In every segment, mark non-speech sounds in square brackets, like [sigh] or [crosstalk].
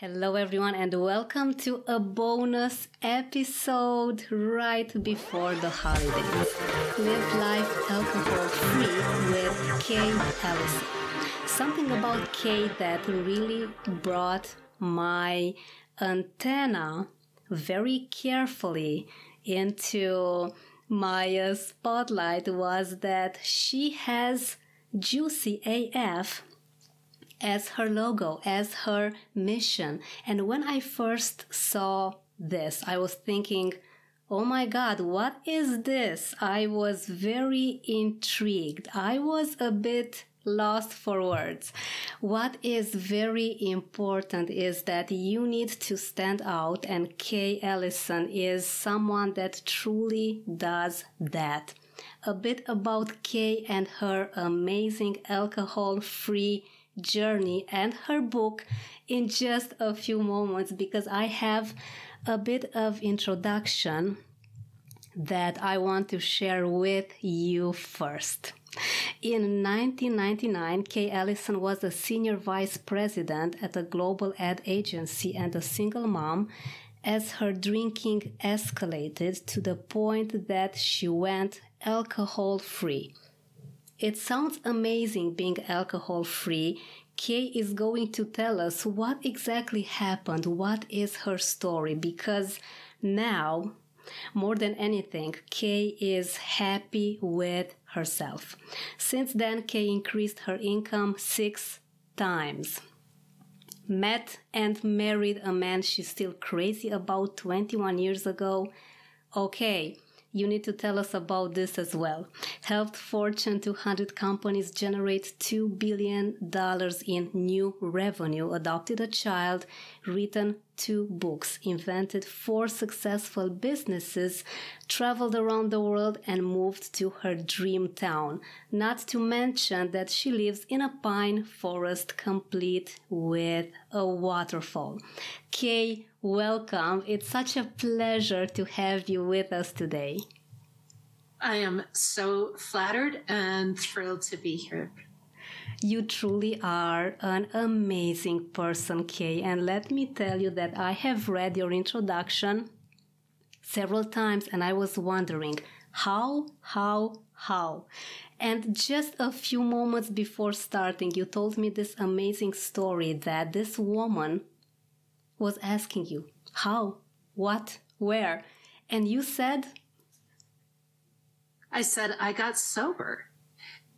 Hello, everyone, and welcome to a bonus episode right before the holidays. Live life alcohol free with Kay Allison. Something about Kay that really brought my antenna very carefully into my spotlight was that she has Juicy AF as her logo, as her mission. And when I first saw this, I was thinking, oh my God, what is this? I was very intrigued. I was a bit lost for words. What is very important is that you need to stand out and Kay Allison is someone that truly does that. A bit about Kay and her amazing alcohol free journey and her book in just a few moments because I have a bit of introduction that I want to share with you first. In 1999, Kay Allison was a senior vice president at a global ad agency and a single mom as her drinking escalated to the point that she went alcohol free. It sounds amazing being alcohol free. Kay is going to tell us what exactly happened, what is her story, because now, more than anything, Kay is happy with herself. Since then, Kay increased her income six times. Met and married a man she's still crazy about 21 years ago. Okay, you need to tell us about this as well. Helped Fortune 200 companies generate $2 billion in new revenue, adopted a child, written two books, invented four successful businesses, traveled around the world, and moved to her dream town. Not to mention that she lives in a pine forest complete with a waterfall. Kay, welcome. It's such a pleasure to have you with us today. I am so flattered and thrilled to be here. You truly are an amazing person, Kay. And let me tell you that I have read your introduction several times and I was wondering how, how, how. And just a few moments before starting, you told me this amazing story that this woman was asking you how, what, where. And you said, I said, I got sober.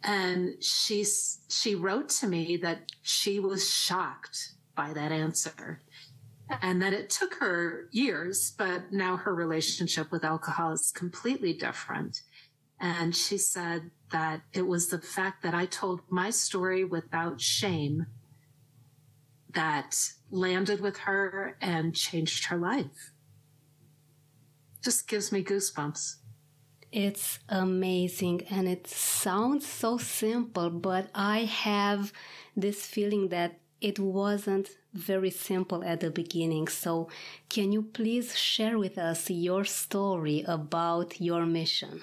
And she, she wrote to me that she was shocked by that answer and that it took her years, but now her relationship with alcohol is completely different. And she said that it was the fact that I told my story without shame that landed with her and changed her life. Just gives me goosebumps. It's amazing and it sounds so simple, but I have this feeling that it wasn't very simple at the beginning. So, can you please share with us your story about your mission?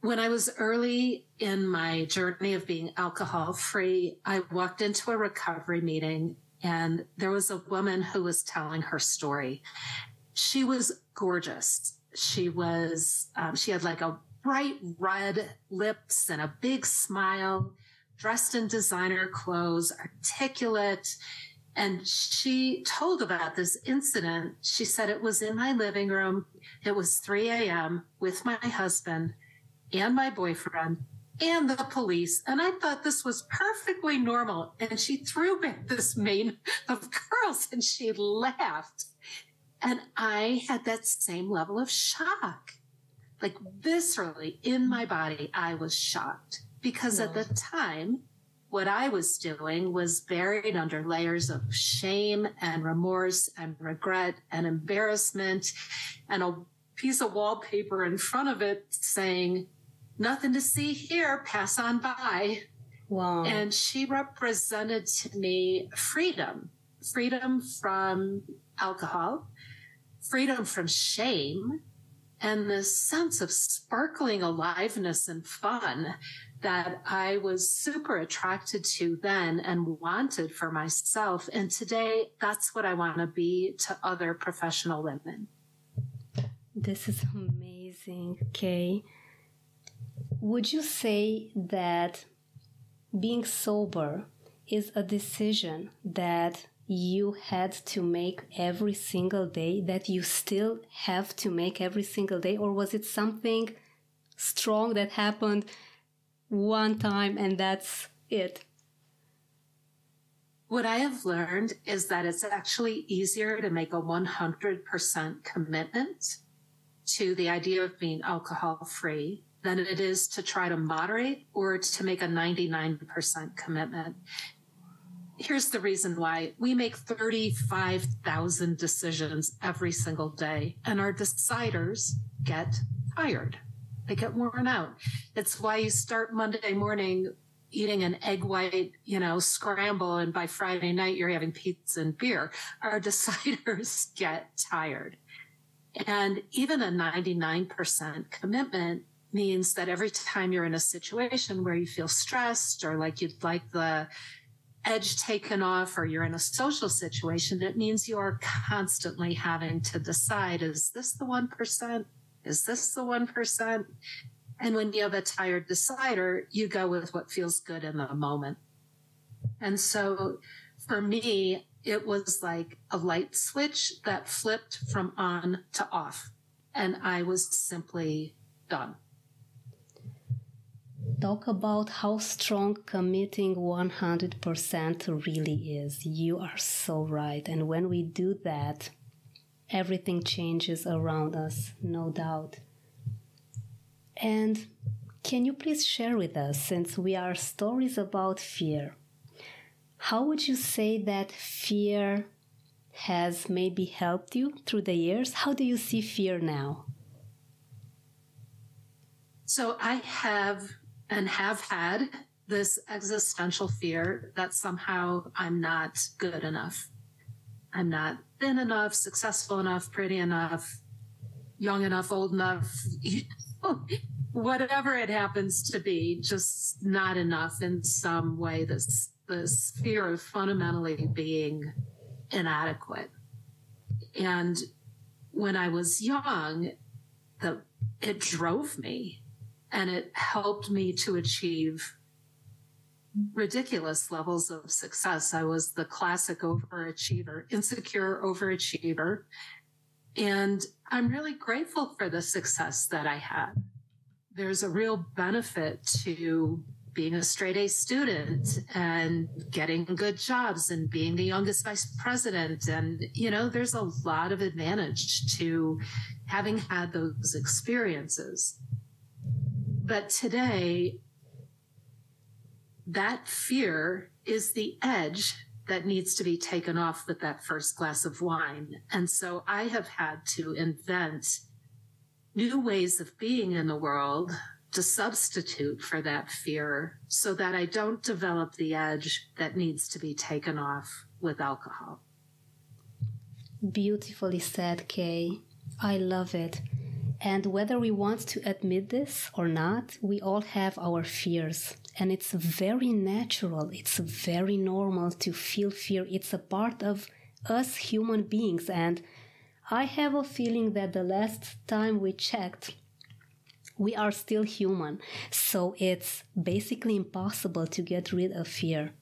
When I was early in my journey of being alcohol free, I walked into a recovery meeting and there was a woman who was telling her story. She was gorgeous she was, um, she had like a bright red lips and a big smile, dressed in designer clothes, articulate. And she told about this incident. She said it was in my living room. It was 3 a.m. with my husband and my boyfriend and the police. And I thought this was perfectly normal. And she threw back this mane of [laughs] curls and she laughed. And I had that same level of shock. Like viscerally in my body, I was shocked because at the time, what I was doing was buried under layers of shame and remorse and regret and embarrassment and a piece of wallpaper in front of it saying, nothing to see here, pass on by. Wow. And she represented to me freedom, freedom from alcohol, freedom from shame and this sense of sparkling aliveness and fun that I was super attracted to then and wanted for myself. And today, that's what I want to be to other professional women. This is amazing, Kay. Would you say that being sober is a decision that you had to make every single day, that you still have to make every single day, or was it something strong that happened one time and that's it? What I have learned is that it's actually easier to make a 100% commitment to the idea of being alcohol free than it is to try to moderate or to make a 99% commitment. Here's the reason why we make 35,000 decisions every single day, and our deciders get tired. They get worn out. It's why you start Monday morning eating an egg white, you know, scramble, and by Friday night you're having pizza and beer. Our [laughs] deciders get tired. And even a 99% commitment means that every time you're in a situation where you feel stressed or like you'd like the edge taken off or you're in a social situation, it means you are constantly having to decide is this the 1%? Is this the 1%? And when you have a tired decider, you go with what feels good in the moment. And so for me, it was like a light switch that flipped from on to off. And I was simply done talk about how strong committing 100% really is. You are so right. And when we do that, everything changes around us, no doubt. And can you please share with us, since we are stories about fear, how would you say that fear has maybe helped you through the years? How do you see fear now? So I have and have had this existential fear that somehow I'm not good enough. I'm not thin enough, successful enough, pretty enough, young enough, old enough, [laughs] whatever it happens to be, just not enough in some way. This, this fear of fundamentally being inadequate. And when I was young, the, it drove me and it helped me to achieve ridiculous levels of success. I was the classic overachiever, insecure overachiever. And I'm really grateful for the success that I had. There's a real benefit to being a straight A student and getting good jobs and being the youngest vice president. And, you know, there's a lot of advantage to having had those experiences. But today, that fear is the edge that needs to be taken off with that first glass of wine. And so I have had to invent new ways of being in the world to substitute for that fear so that I don't develop the edge that needs to be taken off with alcohol. Beautifully said, Kay. I love it. And whether we want to admit this or not, we all have our fears. And it's very natural, it's very normal to feel fear. It's a part of us human beings. And I have a feeling that the last time we checked, we are still human. So it's basically impossible to get rid of fear.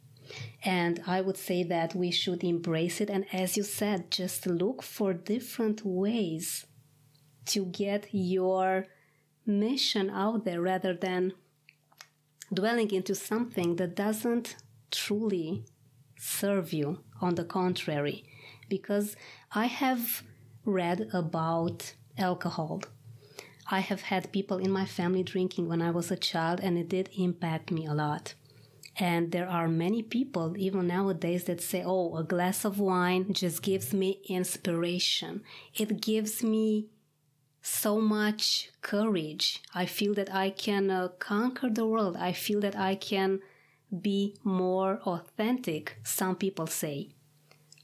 And I would say that we should embrace it. And as you said, just look for different ways to get your mission out there rather than dwelling into something that doesn't truly serve you. On the contrary, because I have read about alcohol. I have had people in my family drinking when I was a child, and it did impact me a lot. And there are many people, even nowadays, that say, Oh, a glass of wine just gives me inspiration. It gives me so much courage. I feel that I can uh, conquer the world. I feel that I can be more authentic, some people say.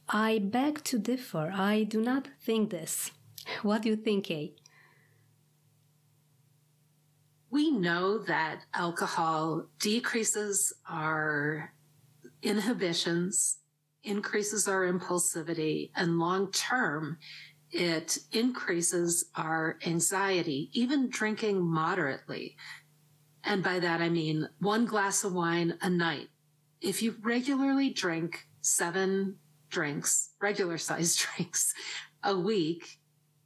I beg to differ. I do not think this. [laughs] What do you think, Kay? we know that alcohol decreases our inhibitions, increases our impulsivity, and long term, it increases our anxiety, even drinking moderately. And by that, I mean one glass of wine a night. If you regularly drink seven drinks, regular sized [laughs] drinks a week,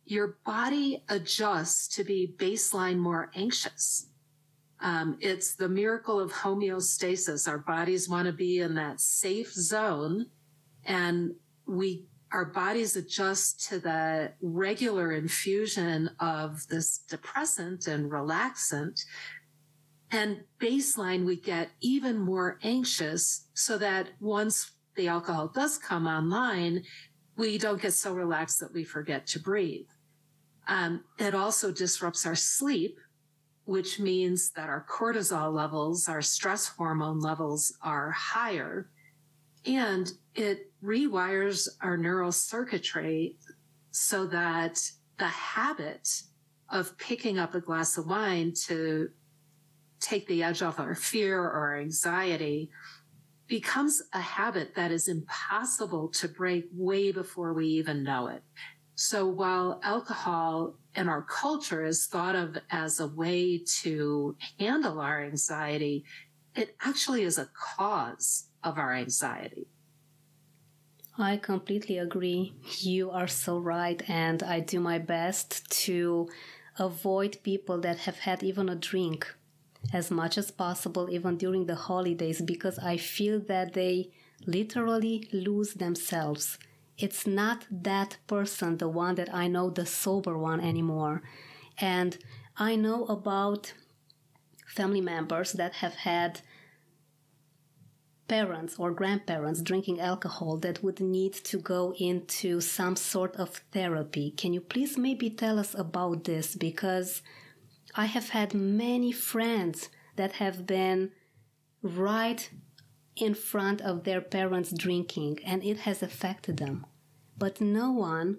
your body adjusts to be baseline more anxious. Um, it's the miracle of homeostasis. Our bodies want to be in that safe zone and we, our bodies adjust to the regular infusion of this depressant and relaxant. And baseline, we get even more anxious so that once the alcohol does come online, we don't get so relaxed that we forget to breathe. Um, it also disrupts our sleep, which means that our cortisol levels, our stress hormone levels are higher. And it rewires our neural circuitry so that the habit of picking up a glass of wine to take the edge off our fear or anxiety becomes a habit that is impossible to break way before we even know it. So while alcohol in our culture is thought of as a way to handle our anxiety, it actually is a cause of our anxiety. I completely agree. You are so right. And I do my best to avoid people that have had even a drink as much as possible, even during the holidays, because I feel that they literally lose themselves it's not that person, the one that I know, the sober one anymore. And I know about family members that have had parents or grandparents drinking alcohol that would need to go into some sort of therapy. Can you please maybe tell us about this? Because I have had many friends that have been right in front of their parents drinking and it has affected them. But no one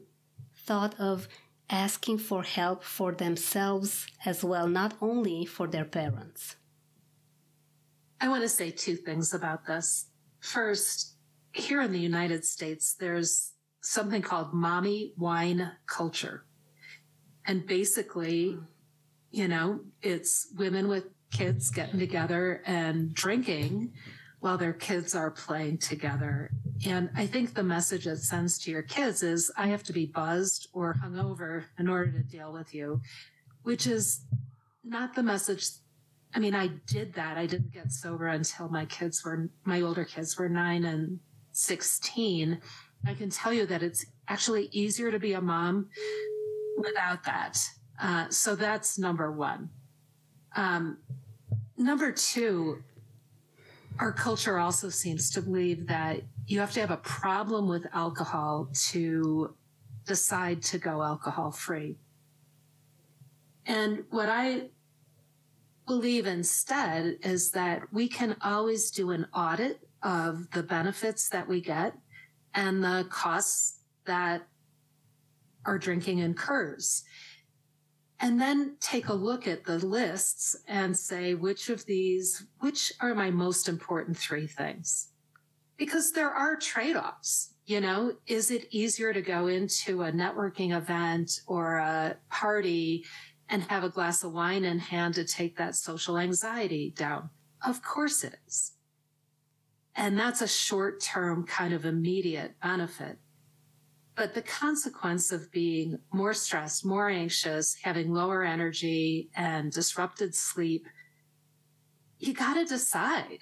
thought of asking for help for themselves as well, not only for their parents. I want to say two things about this. First, here in the United States, there's something called mommy wine culture. And basically, you know, it's women with kids getting together and drinking while their kids are playing together. And I think the message it sends to your kids is I have to be buzzed or hungover in order to deal with you, which is not the message. I mean, I did that. I didn't get sober until my kids were, my older kids were nine and 16. I can tell you that it's actually easier to be a mom without that. Uh, so that's number one. Um, number two, our culture also seems to believe that you have to have a problem with alcohol to decide to go alcohol free. And what I believe instead is that we can always do an audit of the benefits that we get and the costs that our drinking incurs. And then take a look at the lists and say which of these which are my most important three things? Because there are trade-offs you know? Is it easier to go into a networking event or a party and have a glass of wine in hand to take that social anxiety down. Of course it is. And that's a short-term kind of immediate benefit. But the consequence of being more stressed, more anxious, having lower energy and disrupted sleep, you got to decide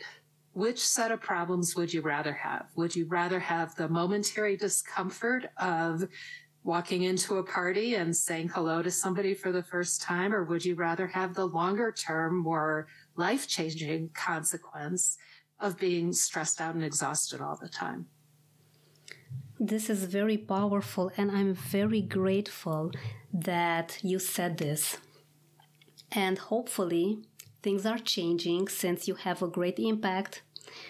which set of problems would you rather have? Would you rather have the momentary discomfort of walking into a party and saying hello to somebody for the first time? Or would you rather have the longer term, more life changing consequence of being stressed out and exhausted all the time? This is very powerful, and I'm very grateful that you said this. And hopefully, things are changing since you have a great impact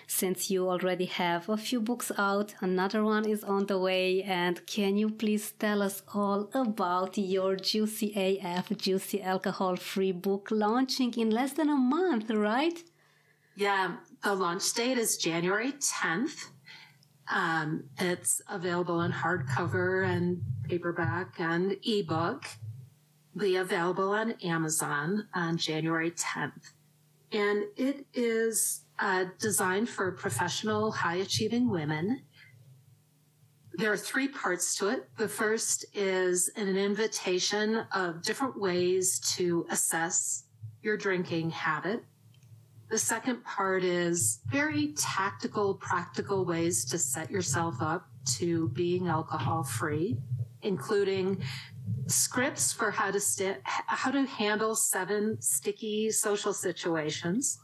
since you already have a few books out, another one is on the way. And can you please tell us all about your Juicy AF, Juicy Alcohol Free book launching in less than a month, right? Yeah, the launch date is January 10th. Um, it's available in hardcover and paperback and ebook. Be available on Amazon on January 10th. And it is uh, designed for professional, high achieving women. There are three parts to it. The first is an invitation of different ways to assess your drinking habit. The second part is very tactical, practical ways to set yourself up to being alcohol free, including scripts for how to st- how to handle seven sticky social situations.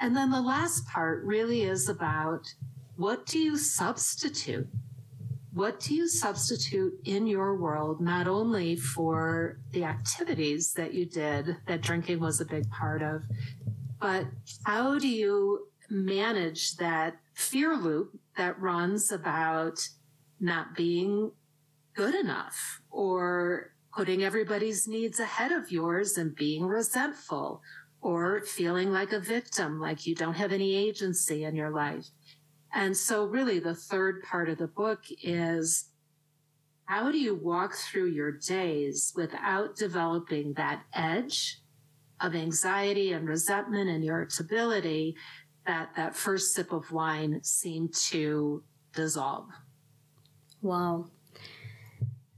And then the last part really is about what do you substitute? What do you substitute in your world, not only for the activities that you did that drinking was a big part of, but how do you manage that fear loop that runs about not being good enough or putting everybody's needs ahead of yours and being resentful or feeling like a victim, like you don't have any agency in your life. And so really the third part of the book is how do you walk through your days without developing that edge of anxiety and resentment and irritability that that first sip of wine seemed to dissolve. Wow.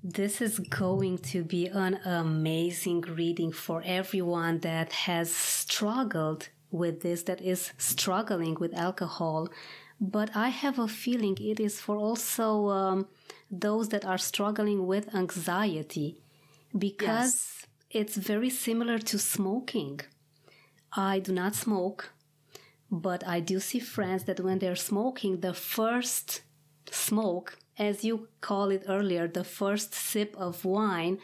This is going to be an amazing reading for everyone that has struggled with this, that is struggling with alcohol. But I have a feeling it is for also um, those that are struggling with anxiety because yes. it's very similar to smoking. I do not smoke, but I do see friends that when they're smoking, the first smoke as you call it earlier, the first sip of wine,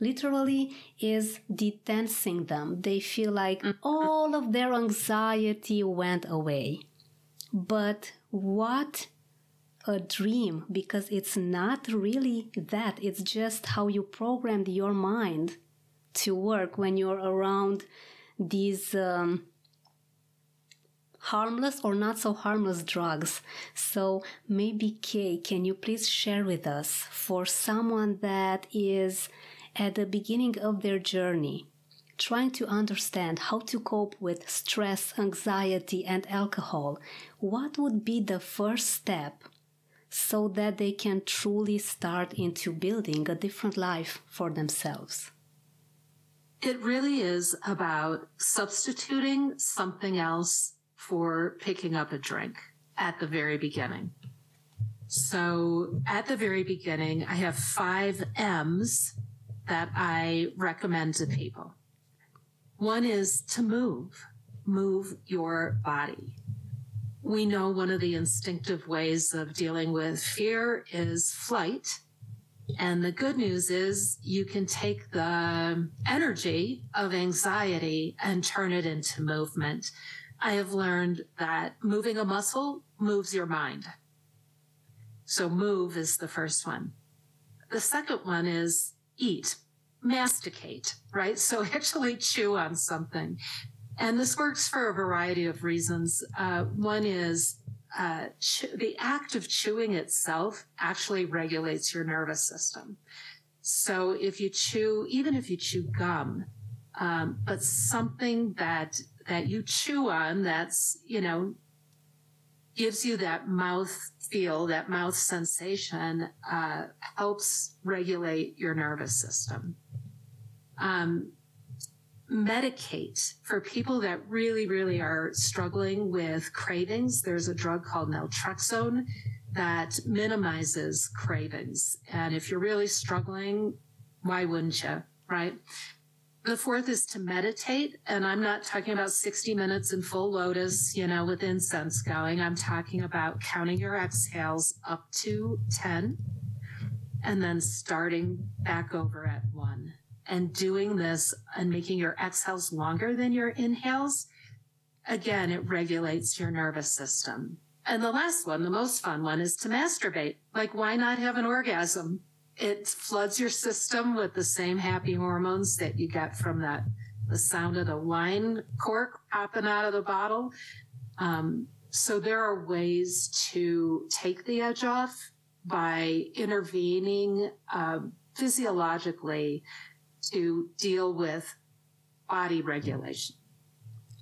literally is detensing them. They feel like mm-hmm. all of their anxiety went away. But what a dream because it's not really that. It's just how you programmed your mind to work when you're around these um, harmless or not so harmless drugs. So maybe Kay, can you please share with us for someone that is at the beginning of their journey, trying to understand how to cope with stress, anxiety, and alcohol, what would be the first step so that they can truly start into building a different life for themselves? It really is about substituting something else for picking up a drink at the very beginning. So at the very beginning, I have five M's that I recommend to people. One is to move, move your body. We know one of the instinctive ways of dealing with fear is flight. And the good news is you can take the energy of anxiety and turn it into movement. I have learned that moving a muscle moves your mind. So move is the first one. The second one is eat, masticate, right? So [laughs] actually chew on something. And this works for a variety of reasons. Uh, one is uh, the act of chewing itself actually regulates your nervous system. So if you chew, even if you chew gum, um, but something that that you chew on that's, you know, gives you that mouth feel, that mouth sensation, uh, helps regulate your nervous system. Um, medicate for people that really, really are struggling with cravings. There's a drug called naltrexone that minimizes cravings. And if you're really struggling, why wouldn't you? Right? The fourth is to meditate. And I'm not talking about 60 minutes in full lotus, you know, with incense going. I'm talking about counting your exhales up to 10 and then starting back over at one and doing this and making your exhales longer than your inhales again, it regulates your nervous system. And the last one, the most fun one, is to masturbate. Like, why not have an orgasm? It floods your system with the same happy hormones that you get from that, the sound of the wine cork popping out of the bottle. Um, so there are ways to take the edge off by intervening uh, physiologically to deal with body regulation.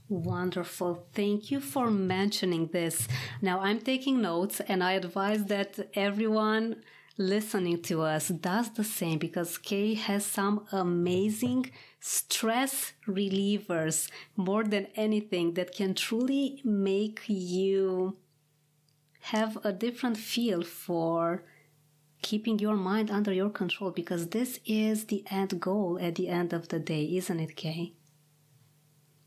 Wonderful. Thank you for mentioning this. Now I'm taking notes and I advise that everyone listening to us does the same because Kay has some amazing stress relievers more than anything that can truly make you have a different feel for keeping your mind under your control because this is the end goal at the end of the day, isn't it, Kay?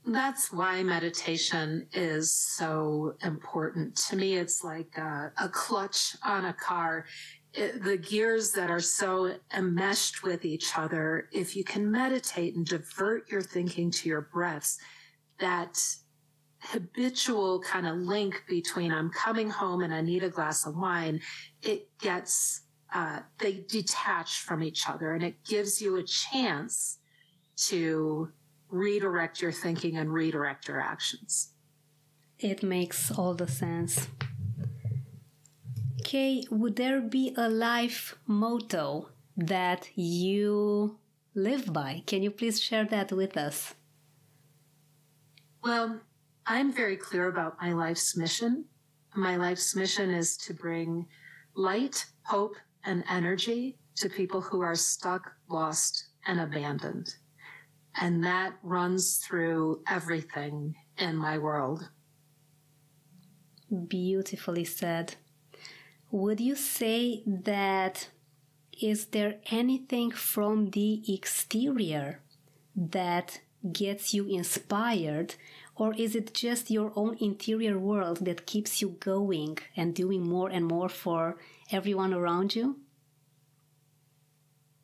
That's why meditation is so important. To me, it's like a, a clutch on a car. The gears that are so enmeshed with each other, if you can meditate and divert your thinking to your breaths, that habitual kind of link between I'm coming home and I need a glass of wine, it gets, uh, they detach from each other and it gives you a chance to redirect your thinking and redirect your actions. It makes all the sense. Kay, would there be a life motto that you live by? Can you please share that with us? Well, I'm very clear about my life's mission. My life's mission is to bring light, hope, and energy to people who are stuck, lost, and abandoned. And that runs through everything in my world. Beautifully said. Would you say that is there anything from the exterior that gets you inspired, or is it just your own interior world that keeps you going and doing more and more for everyone around you?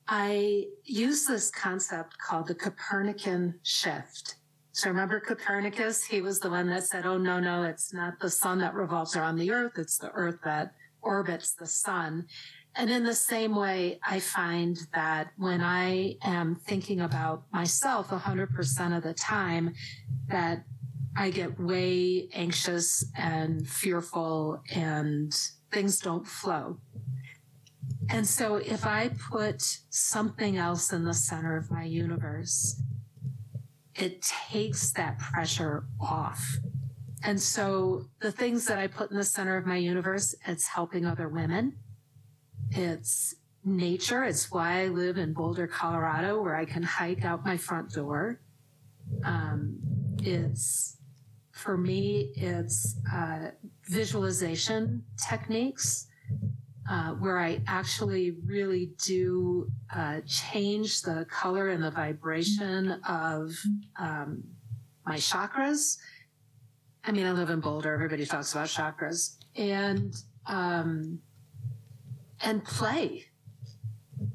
I use this concept called the Copernican shift. So remember Copernicus? He was the one that said, oh, no, no, it's not the sun that revolves around the earth. It's the earth that orbits the sun. And in the same way, I find that when I am thinking about myself 100% of the time, that I get way anxious and fearful and things don't flow. And so if I put something else in the center of my universe, it takes that pressure off. And so the things that I put in the center of my universe, it's helping other women. It's nature. It's why I live in Boulder, Colorado, where I can hike out my front door. Um, it's for me, it's uh, visualization techniques uh, where I actually really do uh, change the color and the vibration of um, my chakras. I mean, I live in Boulder. Everybody talks about chakras and um, and play.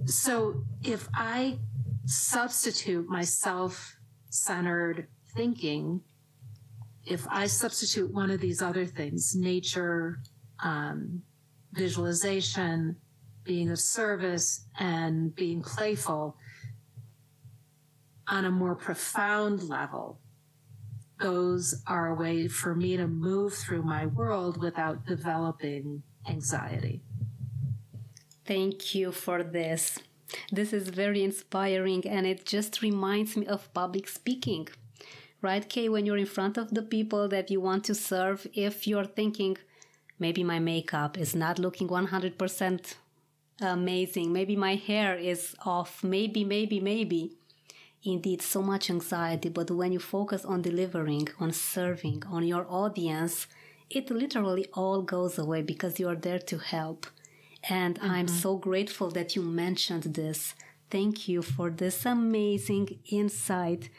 So if I substitute my self-centered thinking, if I substitute one of these other things, nature, um, visualization, being of service, and being playful on a more profound level. Those are a way for me to move through my world without developing anxiety. Thank you for this. This is very inspiring and it just reminds me of public speaking. Right, Kay, when you're in front of the people that you want to serve, if you're thinking, maybe my makeup is not looking 100% amazing, maybe my hair is off, maybe, maybe, maybe. Indeed, so much anxiety, but when you focus on delivering, on serving, on your audience, it literally all goes away because you are there to help. And mm-hmm. I'm so grateful that you mentioned this. Thank you for this amazing insight.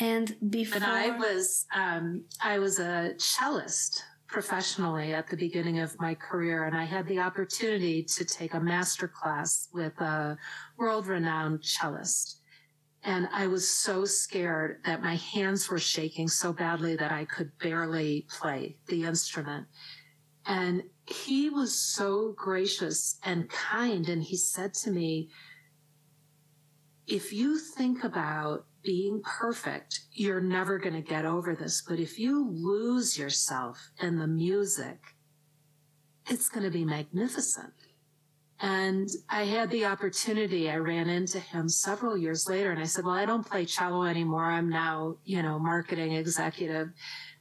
And before, and I was um, I was a cellist professionally at the beginning of my career, and I had the opportunity to take a master class with a world renowned cellist. And I was so scared that my hands were shaking so badly that I could barely play the instrument. And he was so gracious and kind. And he said to me, if you think about being perfect, you're never going to get over this. But if you lose yourself in the music, it's going to be magnificent. And I had the opportunity, I ran into him several years later and I said, well, I don't play cello anymore. I'm now, you know, marketing executive.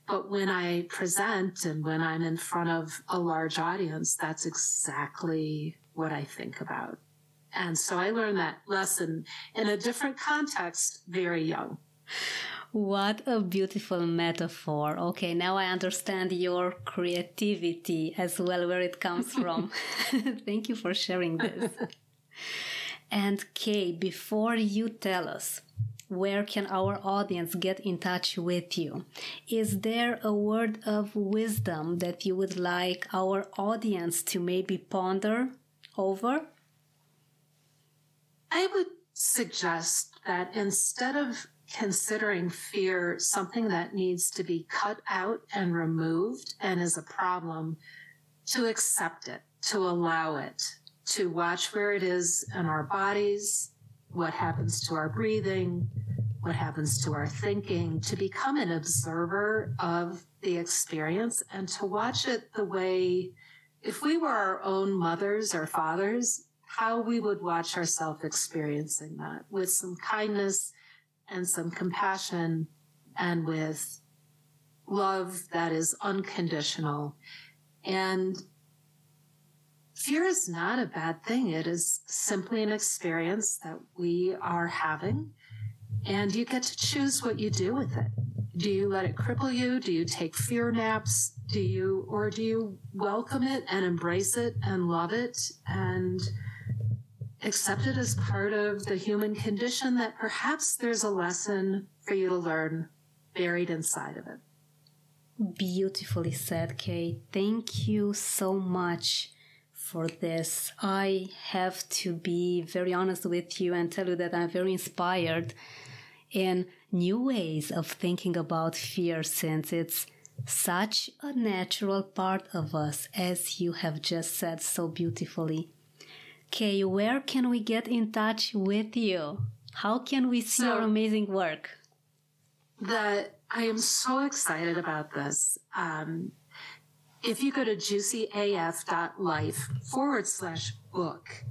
But when I present and when I'm in front of a large audience, that's exactly what I think about. And so I learned that lesson in a different context very young. What a beautiful metaphor. Okay, now I understand your creativity as well, where it comes [laughs] from. [laughs] Thank you for sharing this. and Kay, before you tell us, where can our audience get in touch with you? Is there a word of wisdom that you would like our audience to maybe ponder over? I would suggest that instead of considering fear something that needs to be cut out and removed and is a problem, to accept it, to allow it, to watch where it is in our bodies, what happens to our breathing, what happens to our thinking, to become an observer of the experience and to watch it the way, if we were our own mothers or fathers, how we would watch ourselves experiencing that with some kindness and some compassion and with love that is unconditional. And fear is not a bad thing. It is simply an experience that we are having and you get to choose what you do with it. Do you let it cripple you? Do you take fear naps? Do you, or do you welcome it and embrace it and love it and accept it as part of the human condition that perhaps there's a lesson for you to learn buried inside of it? Beautifully said, Kay. Thank you so much for this. I have to be very honest with you and tell you that I'm very inspired in new ways of thinking about fear since it's such a natural part of us, as you have just said so beautifully. Kay, where can we get in touch with you? How can we see so, your amazing work? That I am so excited about this. Um, if you go to juicyaf.life forward slash book,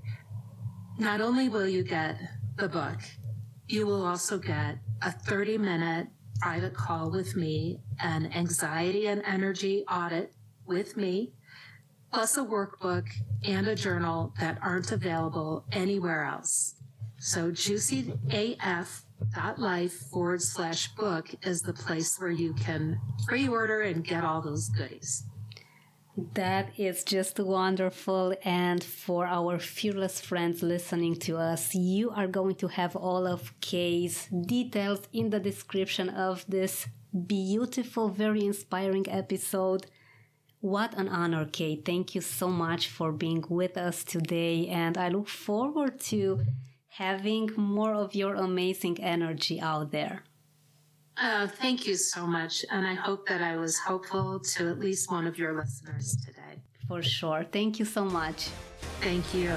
not only will you get the book, you will also get a 30 minute private call with me, an anxiety and energy audit with me, plus a workbook and a journal that aren't available anywhere else. So juicyaf.life forward slash book is the place where you can pre order and get all those goodies. That is just wonderful. And for our fearless friends listening to us, you are going to have all of Kay's details in the description of this beautiful, very inspiring episode. What an honor, Kate. Thank you so much for being with us today. And I look forward to having more of your amazing energy out there. Uh, thank you so much. And I hope that I was helpful to at least one of your listeners today. For sure. Thank you so much. Thank you.